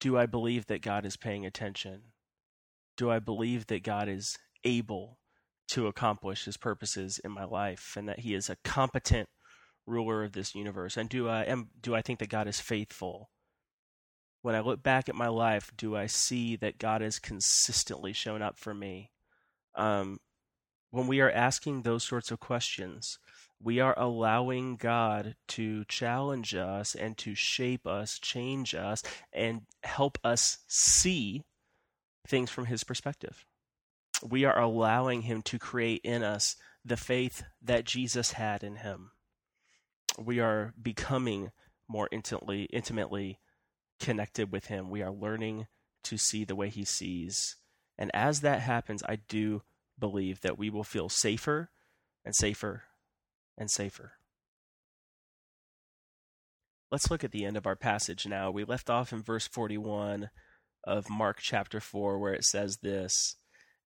Do I believe that God is paying attention? Do I believe that God is able to accomplish his purposes in my life and that he is a competent ruler of this universe? And do I am do I think that God is faithful? When I look back at my life, do I see that God has consistently shown up for me? Um, when we are asking those sorts of questions, we are allowing God to challenge us and to shape us, change us, and help us see things from His perspective. We are allowing Him to create in us the faith that Jesus had in Him. We are becoming more intimately, intimately connected with Him. We are learning to see the way He sees. And as that happens, I do believe that we will feel safer and safer and safer. Let's look at the end of our passage now. We left off in verse 41 of Mark chapter 4, where it says this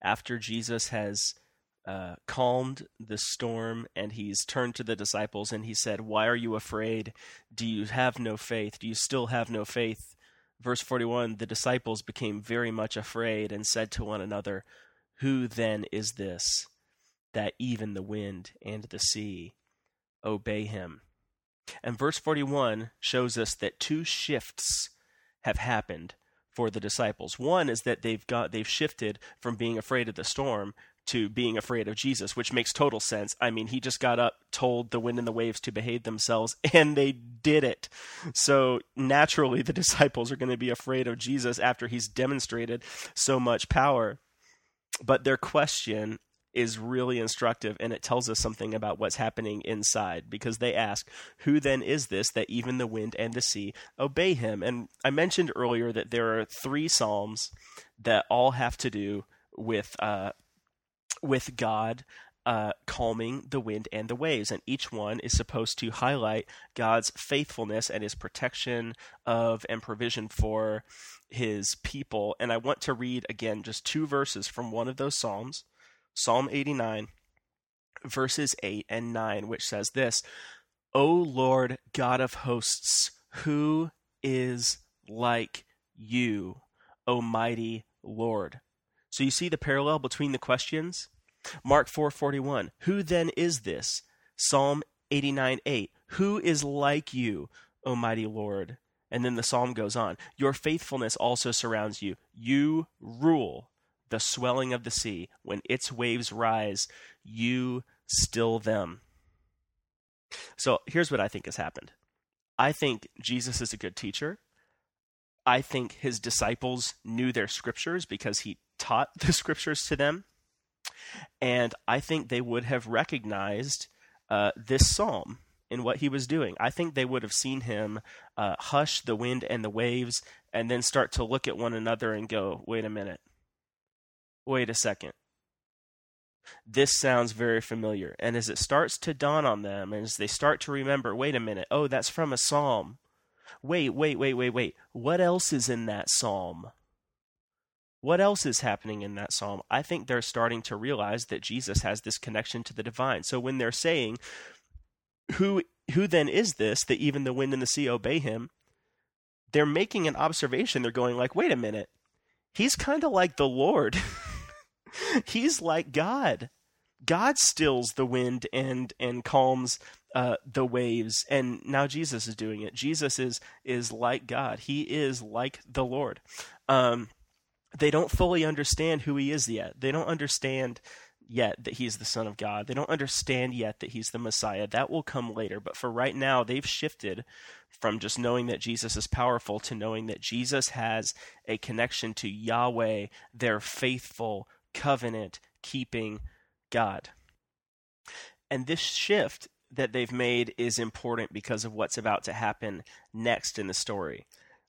After Jesus has uh, calmed the storm and he's turned to the disciples and he said, Why are you afraid? Do you have no faith? Do you still have no faith? Verse 41 The disciples became very much afraid and said to one another, Who then is this that even the wind and the sea obey him? And verse 41 shows us that two shifts have happened for the disciples. One is that they've got they've shifted from being afraid of the storm to being afraid of Jesus, which makes total sense. I mean, he just got up, told the wind and the waves to behave themselves, (laughs) and they did it. So naturally, the (laughs) disciples are going to be afraid of Jesus after he's demonstrated so much power. But their question is really instructive and it tells us something about what's happening inside because they ask, Who then is this that even the wind and the sea obey him? And I mentioned earlier that there are three Psalms that all have to do with uh, with God uh, calming the wind and the waves. And each one is supposed to highlight God's faithfulness and his protection of and provision for his people. And I want to read again just two verses from one of those Psalms Psalm 89, verses 8 and 9, which says this O Lord God of hosts, who is like you, O mighty Lord? So you see the parallel between the questions? Mark 4:41 Who then is this? Psalm 89:8 Who is like you, O mighty Lord? And then the psalm goes on Your faithfulness also surrounds you. You rule the swelling of the sea. When its waves rise, you still them. So here's what I think has happened I think Jesus is a good teacher. I think his disciples knew their scriptures because he taught (laughs) the scriptures to them. And I think they would have recognized uh, this psalm in what he was doing. I think they would have seen him uh, hush the wind and the waves and then start to look at one another and go, wait a minute. Wait a second. This sounds very familiar. And as it starts to dawn on them, as they start to remember, wait a minute, oh, that's from a psalm. Wait, wait, wait, wait, wait. What else is in that psalm? What else is happening in that psalm? I think they're starting to realize that Jesus has this connection to the divine. So when they're saying, who who then is this that even the wind and the sea obey him? They're making an observation. They're going like, "Wait a minute. He's kind of like the Lord. (laughs) He's like God. God stills the wind and and calms uh, the waves, and now Jesus is doing it. Jesus is is like God. He is like the Lord. Um, they don't fully understand who he is yet. They don't understand yet that he's the Son of God. They don't understand yet that he's the Messiah. That will come later. But for right now, they've shifted from just knowing that Jesus is powerful to knowing that Jesus has a connection to Yahweh, their faithful, covenant keeping God. And this shift that they've made is important because of what's about to happen next in the story.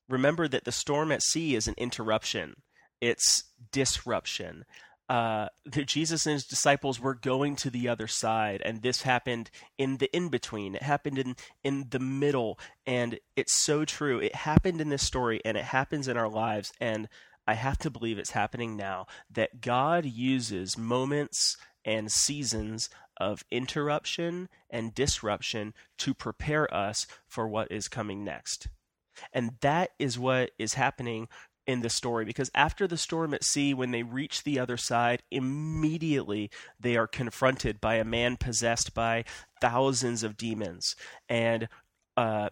Remember that the storm at sea is an interruption it's disruption. Uh, Jesus and his disciples were going to the other side, and this happened in the in between. It happened in in the middle, and it's so true. It happened in this story, and it happens in our lives. And I have to believe it's happening now that God uses moments and seasons of interruption and disruption to prepare us for what is coming next. And that is what is happening in the story because after the storm at sea, when they reach the other side, immediately they are confronted by a man possessed by thousands of demons. And uh,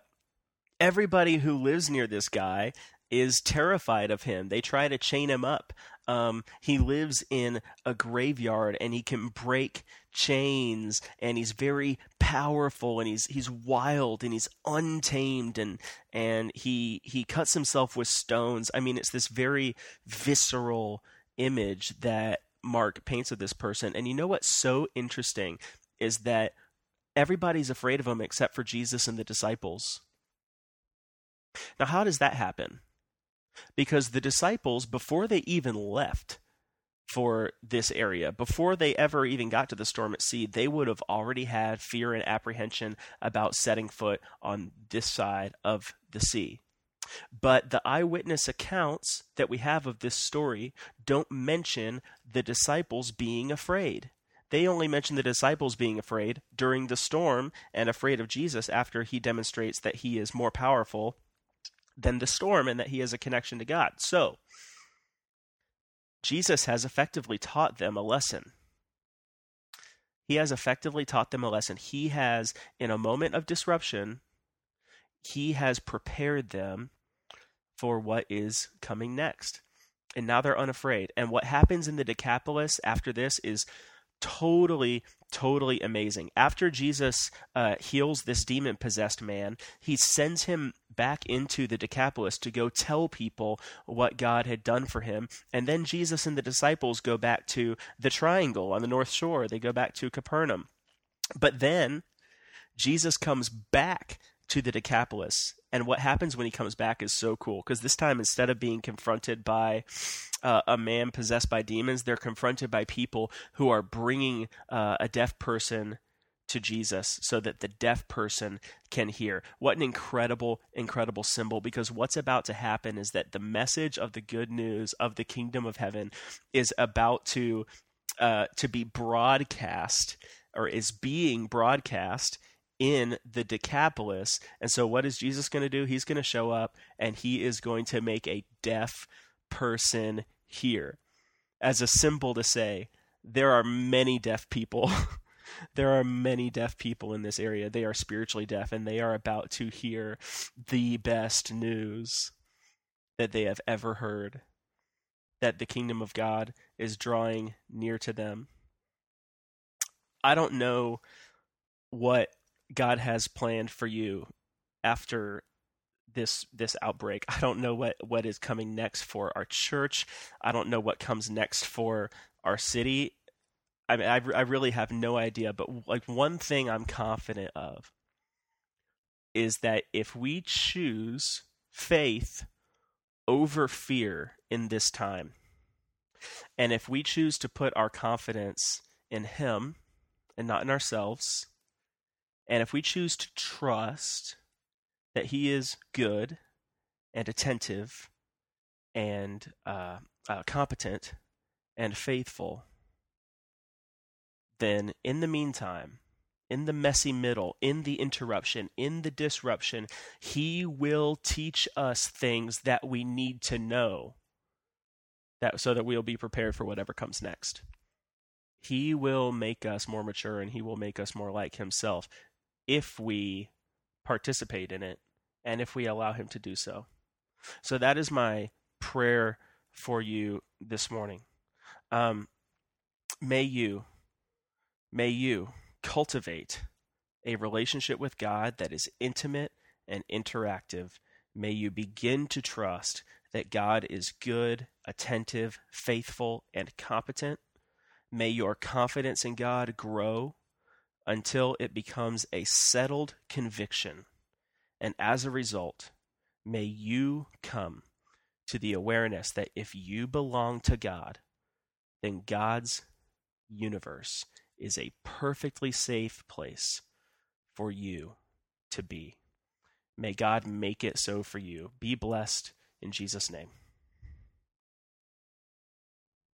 everybody who lives near this guy is terrified of him. They try to chain him up. Um, he lives in a graveyard and he can break chains and he's very powerful and he's he's wild and he's untamed and and he he cuts himself with stones. I mean, it's this very visceral image that Mark paints of this person. And you know what's so interesting is that everybody's afraid of him except for Jesus and the disciples. Now, how does that happen? because the disciples, before they even left for this area, before they ever even got to the storm at sea, they would have already had fear and apprehension about setting foot on this side of the sea. But the eyewitness accounts that we have of this story don't mention the disciples being afraid. They only mention the disciples being afraid during the storm and afraid of Jesus after he demonstrates that he is more powerful than the storm and that he has a connection to God. So, Jesus has effectively taught them a lesson. He has effectively taught them a lesson. He has, in a moment of disruption, he has prepared them for what is coming next. And now they're unafraid. And what happens in the Decapolis after this is totally totally amazing. After jesus uh, heals this demon possessed man he sends him back into the decapolis to go tell people what god had done for him. And then jesus and the disciples go back to the triangle on the north shore. They go back to capernaum. But then jesus comes back to the decapolis And what happens when he comes back is so cool because this time, instead of being confronted by uh, a man possessed by demons, they're confronted by people who are bringing uh, a deaf person to Jesus so that the deaf person can hear. What an incredible, incredible symbol because what's about to happen is that the message of the good news of the kingdom of heaven is about to uh, to be broadcast or is being broadcast in the Decapolis. And so, what is Jesus going to do? He's going to show up and he is going to make a deaf person hear as a symbol to say, there are many deaf people (laughs) there are many deaf people in this area. They are spiritually deaf and they are about to hear the best news that they have ever heard that the kingdom of God is drawing near to them. I don't know what God has planned for you after this this outbreak. I don't know what what is coming next for our church. I don't know what comes next for our city I mean, I, I really have no idea, but like one thing I'm confident of is that if we choose faith over fear in this time, and if we choose to put our confidence in Him and not in ourselves, and if we choose to trust that He is good and attentive and uh, uh, competent and faithful, then in the meantime, in the messy middle, in the interruption, in the disruption, He will teach us things that we need to know that, so that we'll be prepared for whatever comes next. He will make us more mature and He will make us more like Himself if we participate in it and if we allow Him to do so. So that is my prayer for you this morning. Um, may you May you cultivate a relationship with God that is intimate and interactive. May you begin to trust that God is good, attentive, faithful, and competent. May your confidence in God grow until it becomes a settled conviction. And as a result, may you come to the awareness that if you belong to God, then God's universe is a perfectly safe place for you to be. May God make it so for you. Be blessed in Jesus' name.